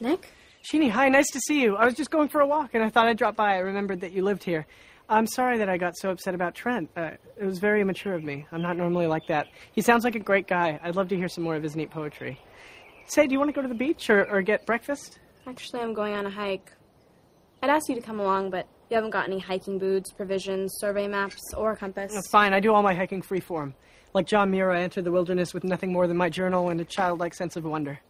Nick? Sheenie, hi, nice to see you. I was just going for a walk and I thought I'd drop by. I remembered that you lived here. I'm sorry that I got so upset about Trent. Uh, it was very immature of me. I'm not normally like that. He sounds like a great guy. I'd love to hear some more of his neat poetry. Say, do you want to go to the beach or, or get breakfast? Actually, I'm going on a hike. I'd ask you to come along, but you haven't got any hiking boots, provisions, survey maps, or a compass. That's fine. I do all my hiking freeform. Like John Muir, I entered the wilderness with nothing more than my journal and a childlike sense of wonder.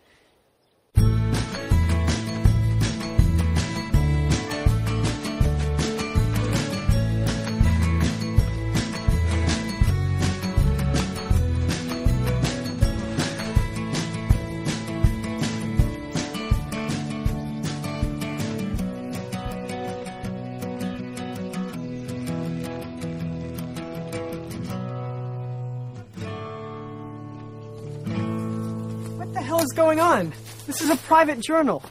Hell is going on? This is a private journal.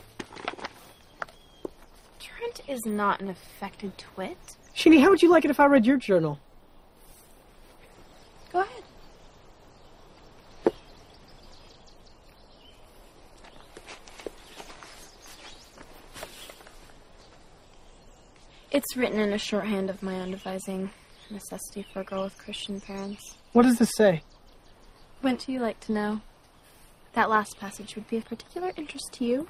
Trent is not an affected twit. Sheenie, how would you like it if I read your journal? Go ahead. It's written in a shorthand of my own devising. Necessity for a girl with Christian parents. What does this say? Wouldn't you like to know? That last passage would be of particular interest to you.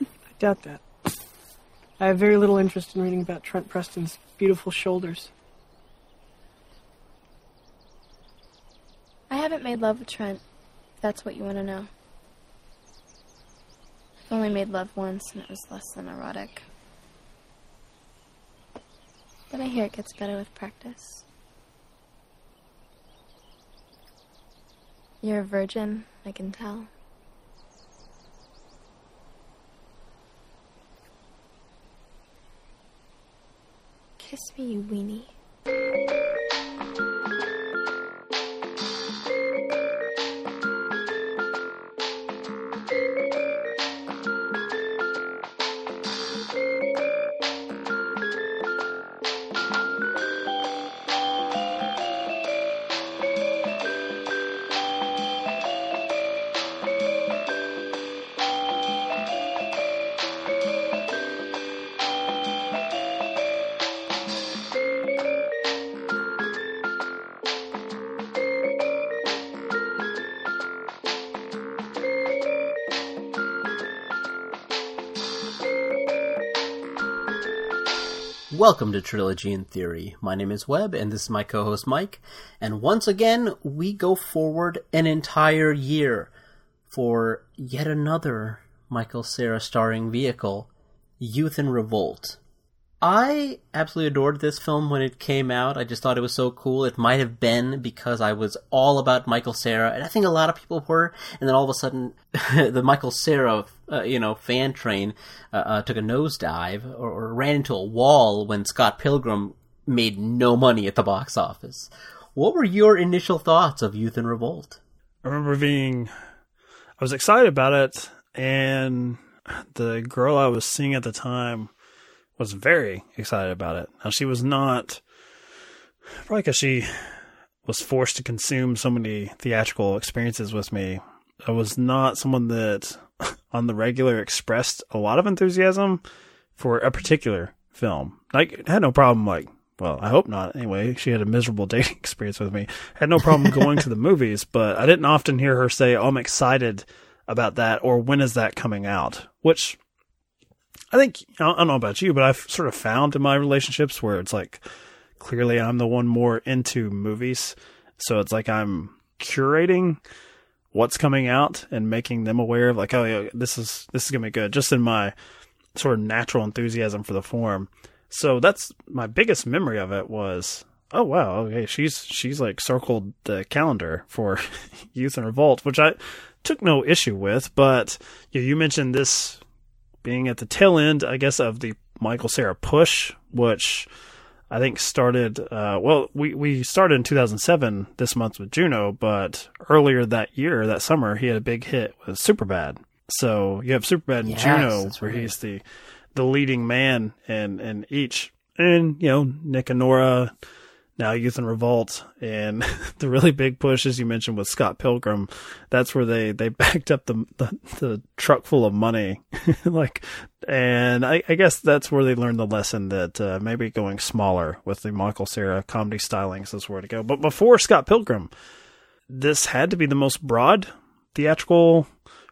I doubt that. I have very little interest in reading about Trent Preston's beautiful shoulders. I haven't made love with Trent, if that's what you want to know. I've only made love once, and it was less than erotic. But I hear it gets better with practice. You're a virgin, I can tell. Kiss me, you weenie. Welcome to Trilogy in Theory. My name is Webb, and this is my co host Mike. And once again, we go forward an entire year for yet another Michael Cera starring vehicle, Youth in Revolt. I absolutely adored this film when it came out. I just thought it was so cool. It might have been because I was all about Michael Cera, and I think a lot of people were. And then all of a sudden, the Michael Cera, uh, you know, fan train uh, uh, took a nosedive or, or ran into a wall when Scott Pilgrim made no money at the box office. What were your initial thoughts of Youth in Revolt? I remember being, I was excited about it, and the girl I was seeing at the time was very excited about it. Now she was not, probably because she was forced to consume so many theatrical experiences with me. I was not someone that, on the regular, expressed a lot of enthusiasm for a particular film. Like, had no problem like well, I hope not. Anyway, she had a miserable dating experience with me. Had no problem going to the movies, but I didn't often hear her say, "Oh, I'm excited about that," or "When is that coming out?" Which I think I don't know about you, but I've sort of found in my relationships where it's like clearly I'm the one more into movies, so it's like I'm curating what's coming out and making them aware of like, oh yeah, this is this is gonna be good, just in my sort of natural enthusiasm for the form. So that's my biggest memory of it was, oh wow, okay, she's she's like circled the calendar for Youth in Revolt, which I took no issue with. But you, you mentioned this being at the tail end, I guess, of the Michael Cera push, which I think started. Uh, well, we we started in 2007 this month with Juno, but earlier that year, that summer, he had a big hit with Superbad. So you have Superbad and Yes, Juno, where right. he's the the leading man in in each, and you know Nick and Nora now Youth in Revolt and the really big push, as you mentioned, with Scott Pilgrim. That's where they, they backed up the, the, the truck full of money. like, and I, I, guess that's where they learned the lesson that, uh, maybe going smaller with the Michael Cera comedy stylings is where to go. But before Scott Pilgrim, this had to be the most broad theatrical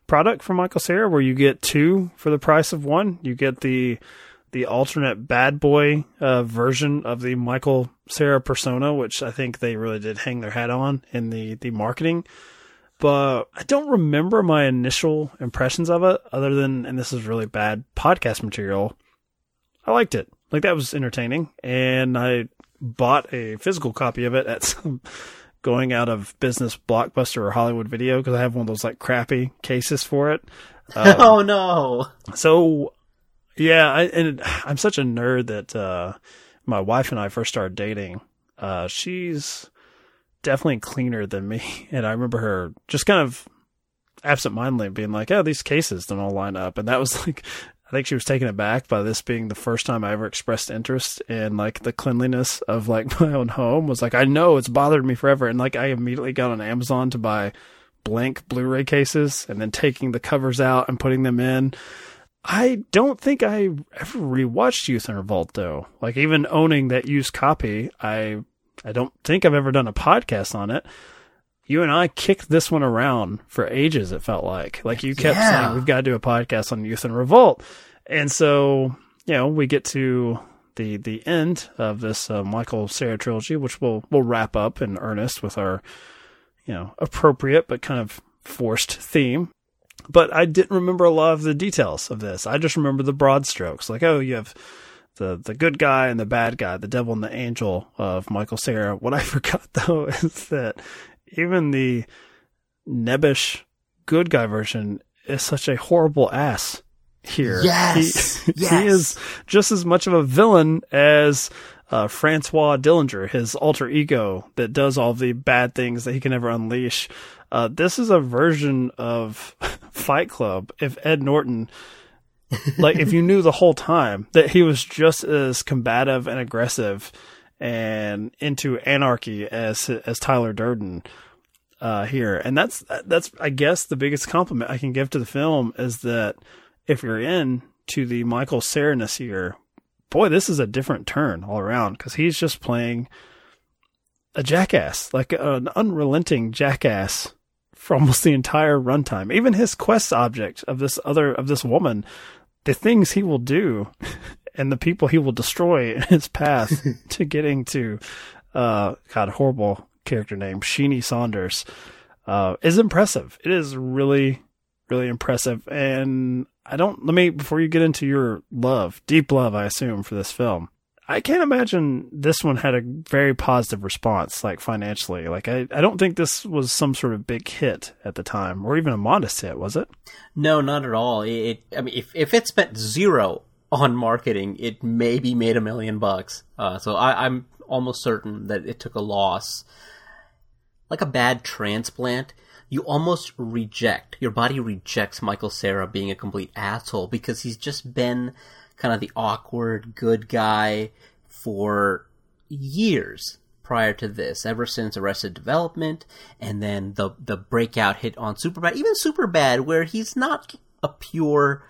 product from Michael Cera where you get two for the price of one. You get the, the alternate bad boy uh, version of the Michael Cera persona, which I think they really did hang their hat on in the, the marketing. But I don't remember my initial impressions of it, other than, and this is really bad podcast material. I liked it. Like that was entertaining, and I bought a physical copy of it at some going out of business blockbuster or Hollywood video because I have one of those like crappy cases for it. Um, oh no! So yeah, I, and I'm such a nerd that uh, my wife and I first started dating. Uh, she's definitely cleaner than me, and I remember her just kind of absentmindedly being like, "Oh, these cases don't all line up," and that was like. I think she was taken aback by this being the first time I ever expressed interest in like the cleanliness of like my own home. Was like, I know it's bothered me forever, and like I immediately got on Amazon to buy blank Blu-ray cases, and then taking the covers out and putting them in. I don't think I ever rewatched Youth in Revolt though. Like even owning that used copy, I I don't think I've ever done a podcast on it. You and I kicked this one around for ages. It felt like like you kept yeah. saying we've got to do a podcast on Youth in Revolt, and so you know we get to the the end of this uh, Michael Cera trilogy, which we'll we'll wrap up in earnest with our you know appropriate but kind of forced theme but I didn't remember a lot of the details of this. I just remember the broad strokes. Like, oh, you have the the good guy and the bad guy, the devil and the angel of Michael Cera. What I forgot though is that even the nebbish good guy version is such a horrible ass here. Yes, he, yes. he is just as much of a villain as uh, Francois Dillinger, his alter ego that does all the bad things that he can never unleash. Uh, this is a version of Fight Club. If Ed Norton, like, if you knew the whole time that he was just as combative and aggressive and into anarchy as as Tyler Durden uh, here, and that's that's I guess the biggest compliment I can give to the film is that if you're in to the Michael Cernus here, boy, this is a different turn all around because he's just playing a jackass, like an unrelenting jackass for almost the entire runtime. Even his quest object of this other of this woman, the things he will do and the people he will destroy in his path to getting to uh God horrible character name, Sheeny Saunders, uh, is impressive. It is really, really impressive. And I don't let me before you get into your love, deep love, I assume, for this film. I can't imagine this one had a very positive response, like financially. Like I, I don't think this was some sort of big hit at the time, or even a modest hit, was it? No, not at all. It, I mean, if if it spent zero on marketing, it maybe made a million bucks. Uh, so I, I'm almost certain that it took a loss, like a bad transplant. You almost reject your body rejects Michael Cera being a complete asshole because he's just been kind of the awkward good guy for years prior to this, ever since Arrested Development, and then the the breakout hit on Superbad, even Superbad, where he's not a pure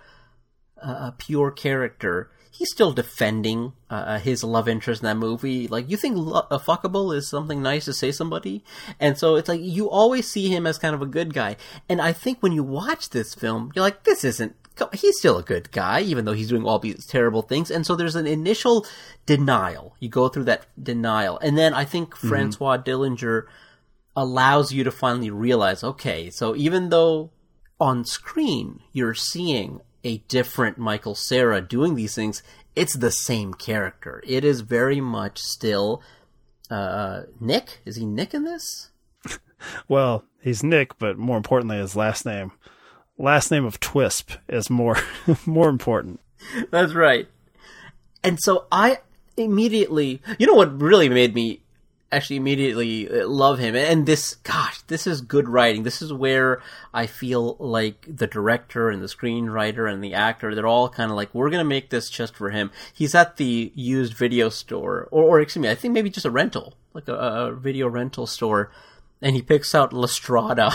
uh, a pure character. He's still defending uh, his love interest in that movie. Like, you think lo- a fuckable is something nice to say somebody? And so it's like, you always see him as kind of a good guy. And I think when you watch this film, you're like, this isn't he's still a good guy, even though he's doing all these terrible things. And so there's an initial denial. You go through that denial. And then I think mm-hmm. Francois Dillinger allows you to finally realize, okay, so even though on screen you're seeing a different Michael Cera doing these things, it's the same character. It is very much still uh, Nick. Is he Nick in this? well, he's Nick, but more importantly, his last name last name of Twisp is more more important. That's right. And so I immediately, you know what really made me actually immediately uh, love him. And this, gosh, this is good writing. This is where I feel like the director and the screenwriter and the actor, they're all kind of like, we're going to make this just for him. He's at the used video store, or, or excuse me, I think maybe just a rental, like a, a video rental store. And he picks out La Strada.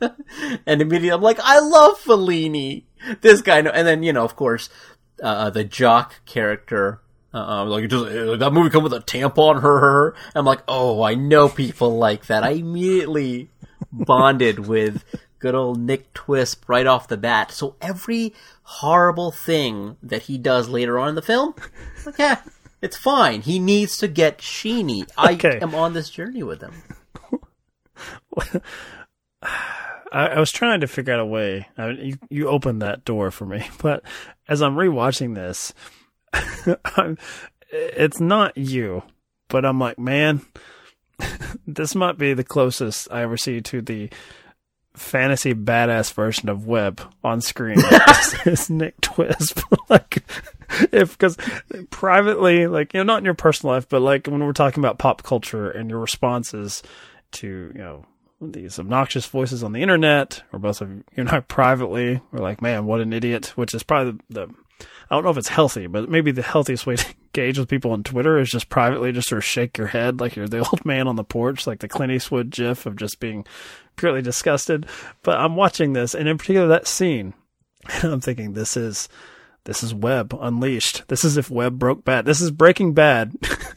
and immediately I'm like, I love Fellini. This guy, and then, you know, of course, uh, the jock character, uh, like just, uh, that movie come with a tampon, her, her. I'm like, oh, I know people like that. I immediately bonded with good old Nick Twisp right off the bat. So every horrible thing that he does later on in the film, like, yeah, it's fine. He needs to get Sheeny. Okay. I am on this journey with him. I, I was trying to figure out a way. I mean, you you opened that door for me, but as I'm rewatching this, I'm, it's not you, but I'm like, man, this might be the closest I ever see to the fantasy badass version of Webb on screen. is Nick Twisp. like, if because privately, like you know, not in your personal life, but like when we're talking about pop culture and your responses to you know these obnoxious voices on the internet, or both of you and I privately, we're like, man, what an idiot. Which is probably the, the I don't know if it's healthy, but maybe the healthiest way to engage with people on Twitter is just privately just sort of shake your head like you're the old man on the porch, like the Clint Eastwood gif of just being purely disgusted. But I'm watching this, and in particular that scene, and I'm thinking this is this is Webb unleashed. This is if Webb broke bad. This is Breaking Bad,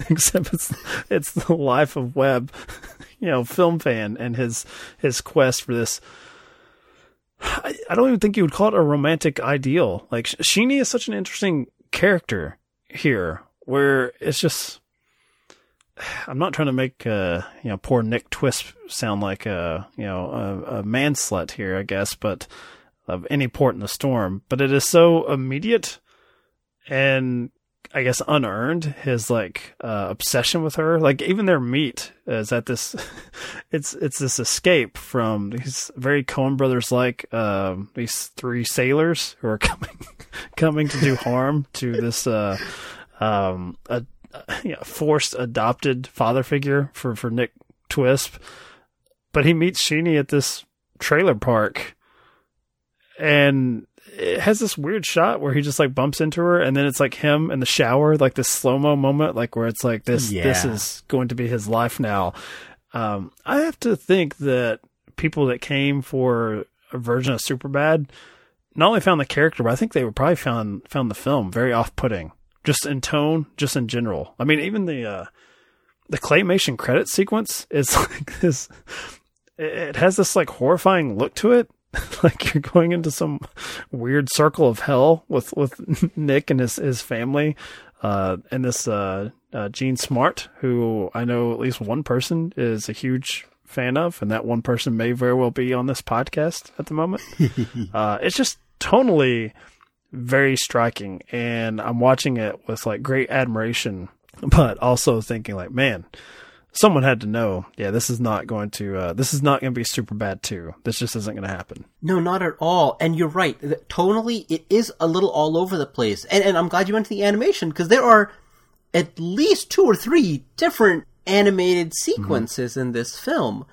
except it's it's the life of Webb, you know, film fan and his his quest for this I, I don't even think you would call it a romantic ideal. Like Sheeny is such an interesting character here, where it's just. I'm not trying to make uh, you know poor Nick Twisp sound like a you know a, a man slut here, I guess, but of any port in the storm. But it is so immediate and I guess unearned his like uh, obsession with her. Like even their meet is at this. it's it's this escape from these very Coen Brothers like um, these three sailors who are coming coming to do harm to this uh, um, a, you know, forced adopted father figure for for Nick Twisp. But he meets Sheeny at this trailer park, and it has this weird shot where he just like bumps into her and then it's like him in the shower like this slow-mo moment like where it's like this Yeah. this is going to be his life now um i have to think that people that came for a version of superbad not only found the character but i think they were probably found found the film very off-putting just in tone just in general i mean even the uh the claymation credit sequence is like this it it has this like horrifying look to it like you're going into some weird circle of hell with with Nick and his his family, uh, and this uh, uh, Jean Smart, who I know at least one person is a huge fan of, and that one person may very well be on this podcast at the moment. uh, it's just tonally very striking, and I'm watching it with like great admiration, but also thinking like, man, someone had to know. Yeah, this is not going to. Uh, this is not going to be super bad too. This just isn't going to happen. No, not at all. And you're right. Tonally, it is a little all over the place. And, and I'm glad you went to the animation because there are at least two or three different animated sequences in this film.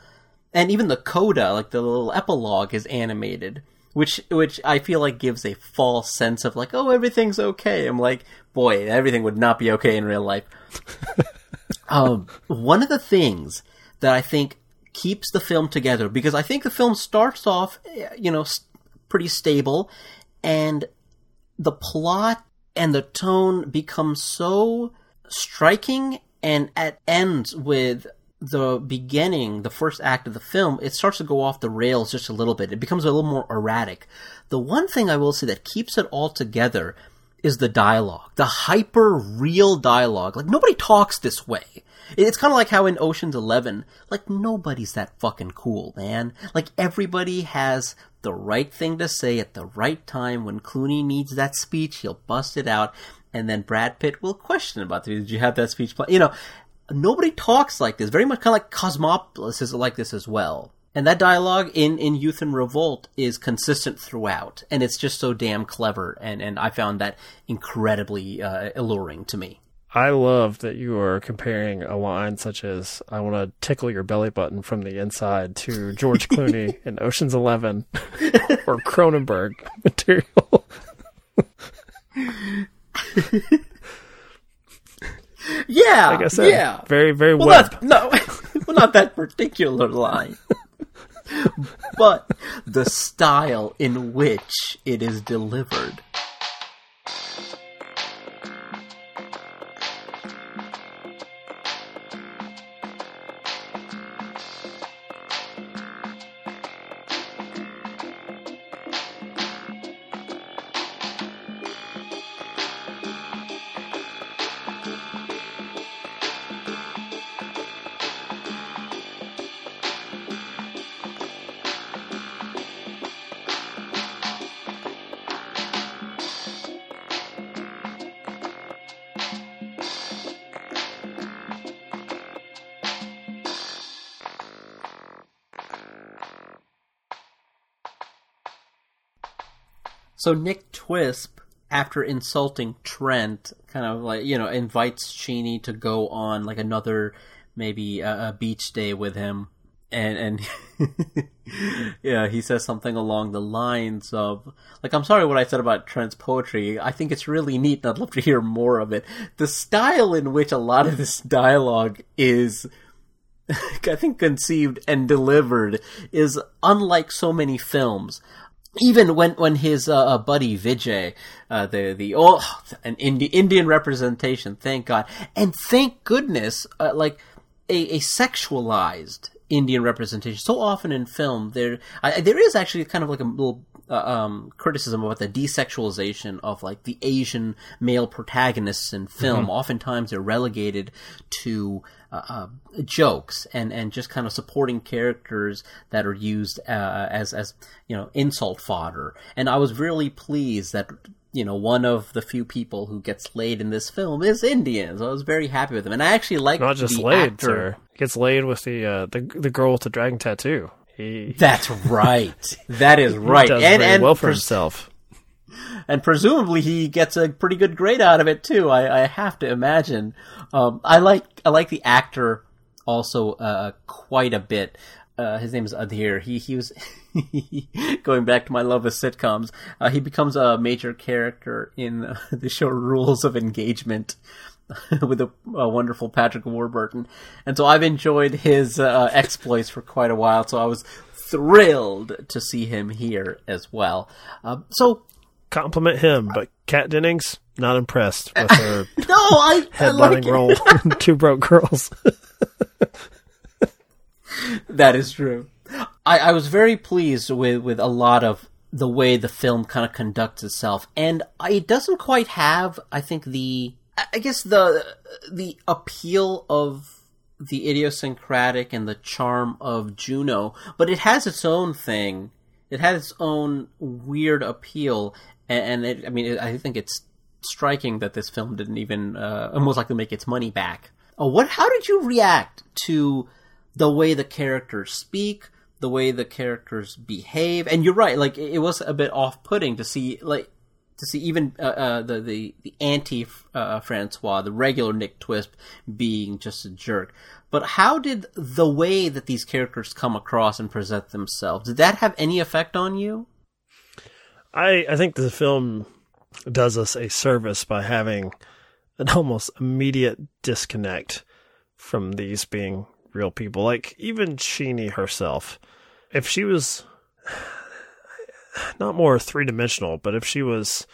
And even the coda, like the little epilogue, is animated, which which I feel like gives a false sense of like, oh, everything's okay. I'm like, boy, everything would not be okay in real life. um, one of the things that I think keeps the film together because I think the film starts off, eh, you know, pretty stable, and the plot and the tone become so striking, and at ends with the beginning, the first act of the film, it starts to go off the rails just a little bit. It becomes a little more erratic. The one thing I will say that keeps it all together is the dialogue, the hyper real dialogue. Like nobody talks this way. It's kind of like how in Ocean's Eleven, like nobody's that fucking cool, man. Like everybody has the right thing to say at the right time. When Clooney needs that speech, he'll bust it out, and then Brad Pitt will question about. Did you have that speech? Plan? You know, nobody talks like this. Very much kind of like Cosmopolis is like this as well. And that dialogue in, in Youth in Revolt is consistent throughout, and it's just so damn clever, and, and I found that incredibly uh, alluring to me. I love that you are comparing a line such as "I want to tickle your belly button from the inside" to George Clooney in Ocean's Eleven or Cronenberg material. Yeah, Like I said, yeah. very, very Well, Webb. not, no, well, not that particular line, but the style in which it is delivered. So Nick Twisp, after insulting Trent, kind of like you know invites Sheeni to go on like another maybe a, a beach day with him, and and yeah, he says something along the lines of like I'm sorry what I said about Trent's poetry. I think it's really neat, and I'd love to hear more of it. The style in which a lot of this dialogue is. I think conceived and delivered is unlike so many films even when when his uh, uh, buddy Vijay, uh, the the oh an Indi- Indian representation, thank God, and thank goodness, uh, like a, a sexualized Indian representation. So often in film, there I, there is actually kind of like a little. Uh, um, criticism about the desexualization of like the Asian male protagonists in film. Oftentimes, they're relegated to uh, uh, jokes and, and just kind of supporting characters that are used uh, as as you know insult fodder. And I was really pleased that you know one of the few people who gets laid in this film is Indian. So I was very happy with him, and I actually like Not just the laid, actor. sir. Gets laid with the uh, the the girl with the dragon tattoo. He, That's right. That is he right. does and very and well for pres- himself. and presumably he gets a pretty good grade out of it too. I, I have to imagine. Um, I like I like the actor also uh, quite a bit. Uh, his name is Adhir. He he was going back to my love of sitcoms. Uh, he becomes a major character in uh, the show Rules of Engagement. with a, a wonderful Patrick Warburton, and so I've enjoyed his uh, exploits for quite a while. So I was thrilled to see him here as well. Uh, so Compliment him, but Kat Dennings not impressed with her No, I, I like headlining role Two Broke Girls. That is true. I, I was very pleased with, with a lot of the way the film kind of conducts itself, and it doesn't quite have, I think, the I guess the the appeal of the idiosyncratic and the charm of Juno, but it has its own thing. It has its own weird appeal, and, it, I mean, it, I think it's striking that this film didn't even uh, almost like to make its money back. Oh, what? How did you react to the way the characters speak, the way the characters behave? And you're right, like it was a bit off-putting to see, like to see even uh, uh, the the the anti uh, Francois, the regular Nick Twisp, being just a jerk. But how did the way that these characters come across and present themselves did that have any effect on you? I I think the film does us a service by having an almost immediate disconnect from these being real people. Like even Sheeny herself, if she was not more three dimensional, but if she was,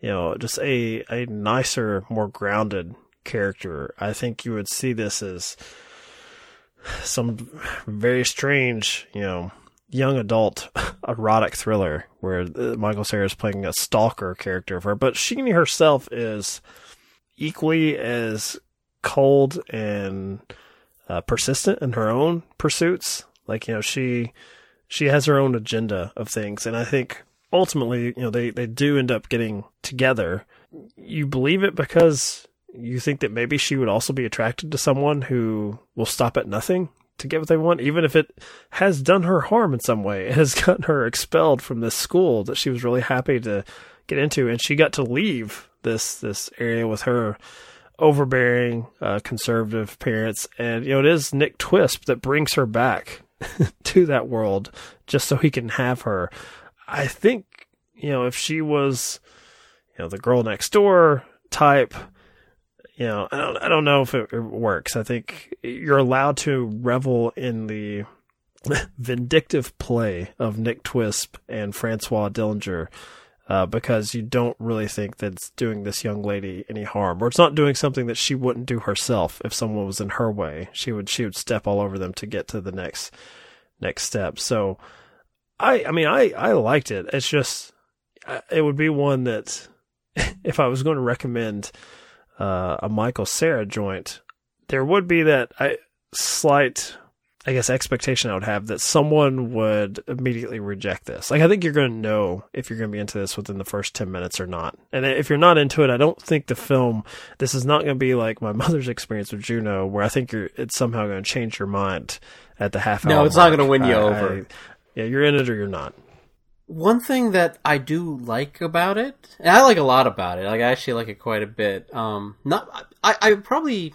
you know, just a a nicer, more grounded character, I think you would see this as some very strange, you know, young adult erotic thriller where uh, Michael Cera is playing a stalker character of her, but Sheeny herself is equally as cold and uh, persistent in her own pursuits. Like you know, she she has her own agenda of things, and I think ultimately, you know, they they do end up getting together. You believe it because you think that maybe she would also be attracted to someone who will stop at nothing to get what they want, even if it has done her harm in some way. It has gotten her expelled from this school that she was really happy to get into, and she got to leave this this area with her overbearing, uh, conservative parents, and you know it is Nick Twisp that brings her back to that world just so he can have her. I think you know if she was, you know, the girl next door type. You know, I don't, I don't know if it, it works. I think you're allowed to revel in the vindictive play of Nick Twisp and Francois Dillinger uh, because you don't really think that it's doing this young lady any harm, or it's not doing something that she wouldn't do herself if someone was in her way. She would she would step all over them to get to the next next step. So, I I mean I I liked it. It's just it would be one that if I was going to recommend uh, a Michael Cera joint, there would be that I slight I guess expectation I would have that someone would immediately reject this. Like I think you're going to know if you're going to be into this within the first 10 minutes or not. And if you're not into it, I don't think the film this is not going to be like my mother's experience with Juno where I think you're it's somehow going to change your mind at the half hour. No, it's mark. not going to win you I, over. I, yeah, you're in it or you're not. One thing that I do like about it, and I like a lot about it, like I actually like it quite a bit. Um, not I, I probably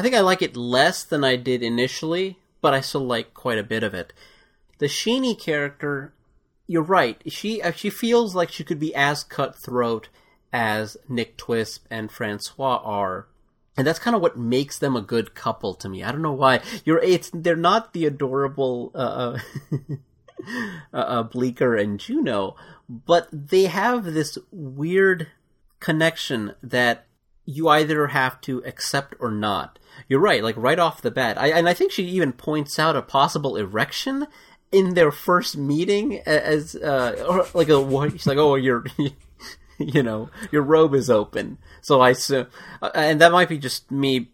I think I like it less than I did initially, but I still like quite a bit of it. The Sheeny character, you're right. She uh, she feels like she could be as cutthroat as Nick Twisp and Francois are. And that's kind of what makes them a good couple to me. I don't know why. You're it's they're not the adorable uh, uh, uh, Bleeker and Juno, but they have this weird connection that you either have to accept or not. You're right, like right off the bat. I, and I think she even points out a possible erection in their first meeting as, uh, or like a, she's like, oh, you're, you know, your robe is open. So I, so, uh, and that might be just me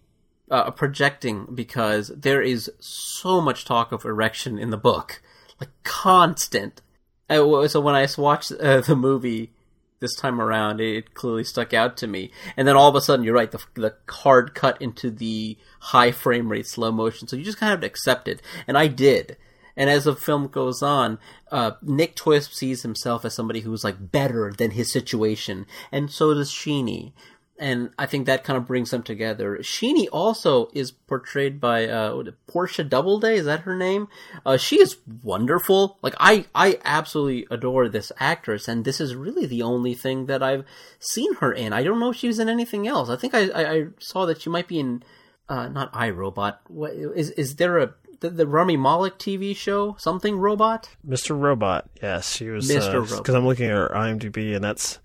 uh, projecting because there is so much talk of erection in the book, like constant. So when I watched uh, the movie, this time around, it clearly stuck out to me. And then all of a sudden, you're right, the, the hard cut into the high frame rate slow motion. So you just kind of accept it. And I did. And as the film goes on, uh, Nick Twisp sees himself as somebody who's like better than his situation. And so does Sheeny and I think that kind of brings them together. Sheeny also is portrayed by uh, Portia Doubleday. Is that her name? Uh, she is wonderful. Like I, I absolutely adore this actress, and this is really the only thing that I've seen her in. I don't know if she was in anything else. I think I, I, I saw that she might be in, uh, not iRobot. What, is is there a the, the Rami Malek TV show something robot? Mr. Robot. Yes, she was. Mr. Because Robot. I'm looking at her IMDb, and that's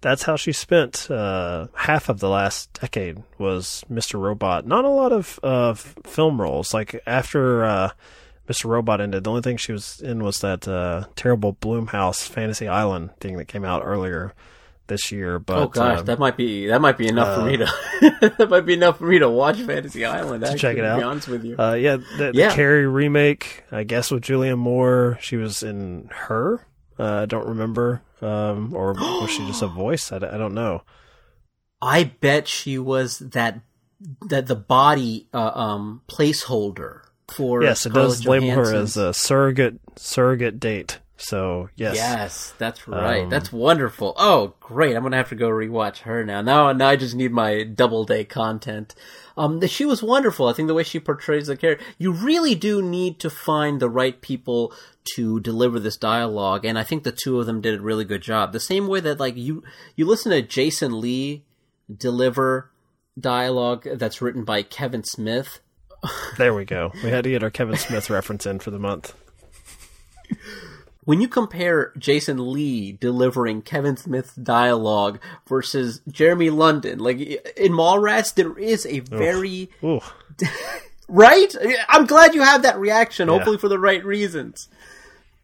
that's how she spent uh, half of the last decade was Mr. Robot. Not a lot of uh, film roles. Like after uh, Mr. Robot ended, the only thing she was in was that uh, terrible Blumhouse Fantasy Island thing that came out earlier this year. But oh gosh, um, that might be that might be enough for me to that might be enough for me to watch Fantasy Island. to Actually, check it to out. be honest with you. Uh, yeah, the, the Yeah. Carrie remake, I guess with Julianne Moore. She was in her. Uh, I don't remember. Um, or was she just a voice? I don't know. I bet she was that that the body uh, um placeholder for Yes, it Scarlett does label her as a surrogate surrogate date. So yes, Yes, that's right. Um, that's wonderful. Oh, great! I'm gonna have to go rewatch her now. Now, now I just need my double day content. Um, the- she was wonderful. I think the way she portrays the character, you really do need to find the right people to deliver this dialogue, and I think the two of them did a really good job. The same way that like you you listen to Jason Lee deliver dialogue that's written by Kevin Smith. there we go. We had to get our Kevin Smith reference in for the month. when you compare Jason Lee delivering Kevin Smith's dialogue versus Jeremy London, like in Mallrats, there is a very Ooh, right. I'm glad you have that reaction. Hopefully for the right reasons,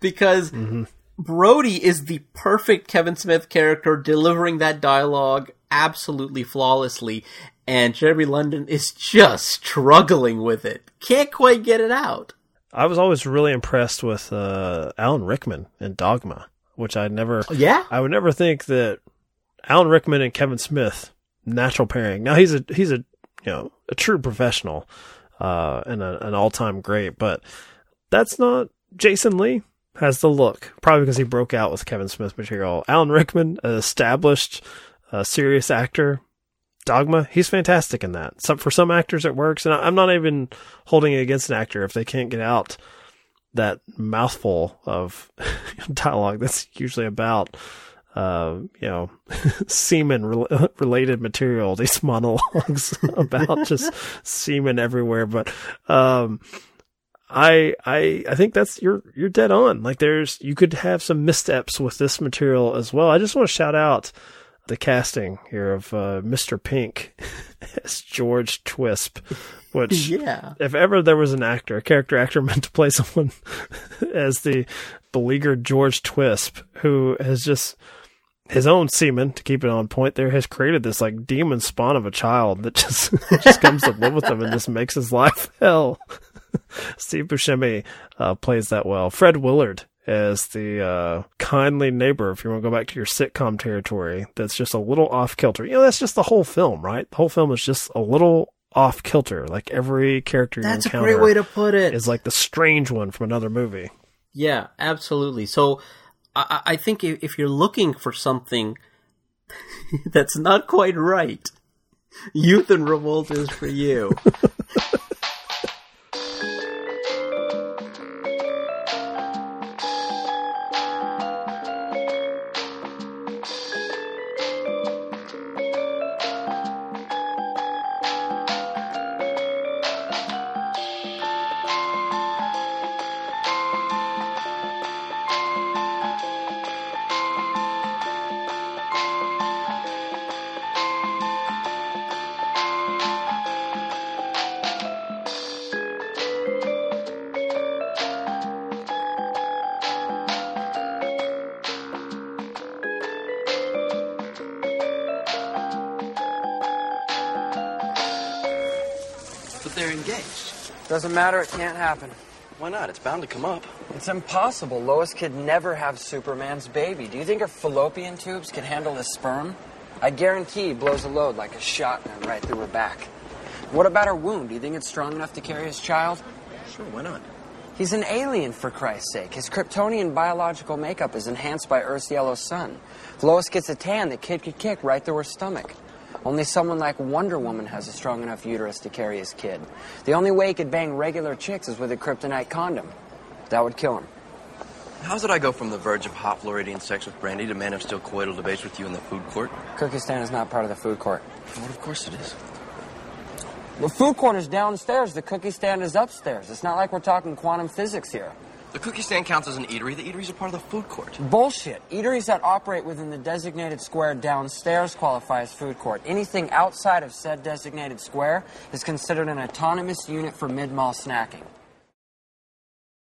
because mm-hmm. Brodie is the perfect Kevin Smith character delivering that dialogue absolutely flawlessly, and Jeremy London is just struggling with it. Can't quite get it out. I was always really impressed with uh, Alan Rickman in Dogma, which I never. Yeah. I would never think that Alan Rickman and Kevin Smith natural pairing. Now he's a he's a you know a true professional uh, and a, an all time great, but that's not Jason Lee has the look probably because he broke out with Kevin Smith material. Alan Rickman, an established uh, serious actor, Dogma, he's fantastic in that. Some, for some actors, it works, and I, I'm not even holding it against an actor if they can't get out that mouthful of dialogue that's usually about uh, you know, semen re- related material, these monologues about just semen everywhere. But, um, I, I, I think that's, you're, you're dead on. Like there's, you could have some missteps with this material as well. I just want to shout out the casting here of, uh, Mr. Pink as George Twisp, which, yeah. if ever there was an actor, a character actor meant to play someone as the beleaguered George Twisp, who has just, his own semen, to keep it on point there, has created this like demon spawn of a child that just just comes to live with him and just makes his life hell. Steve Buscemi uh, plays that well. Fred Willard as the uh, kindly neighbor, if you want to go back to your sitcom territory, that's just a little off kilter. You know, that's just the whole film, right? The whole film is just a little off kilter. Like every character you That's a great way to put it. is like the strange one from another movie. Yeah, absolutely. So I, I think if you're looking for something that's not quite right, Youth in Revolt is for you. Doesn't matter, it can't happen. Why not? It's bound to come up. It's impossible. Lois could never have Superman's baby. Do you think her fallopian tubes can handle his sperm? I guarantee he blows a load like a shotgun right through her back. What about her womb? Do you think it's strong enough to carry his child? Sure, why not? He's an alien, for Christ's sake. His Kryptonian biological makeup is enhanced by Earth's yellow sun. If Lois gets a tan, the kid could kick right through her stomach. Only someone like Wonder Woman has a strong enough uterus to carry his kid. The only way he could bang regular chicks is with a kryptonite condom. That would kill him. How's it I go from the verge of hot Floridian sex with Brandy to man of steel coital debates with you in the food court? Cookie stand is not part of the food court. What, of course it is. The food court is downstairs. The cookie stand is upstairs. It's not like we're talking quantum physics here. The cookie stand counts as an eatery. The eateries are part of the food court. Bullshit. Eateries that operate within the designated square downstairs qualify as food court. Anything outside of said designated square is considered an autonomous unit for mid-mall snacking.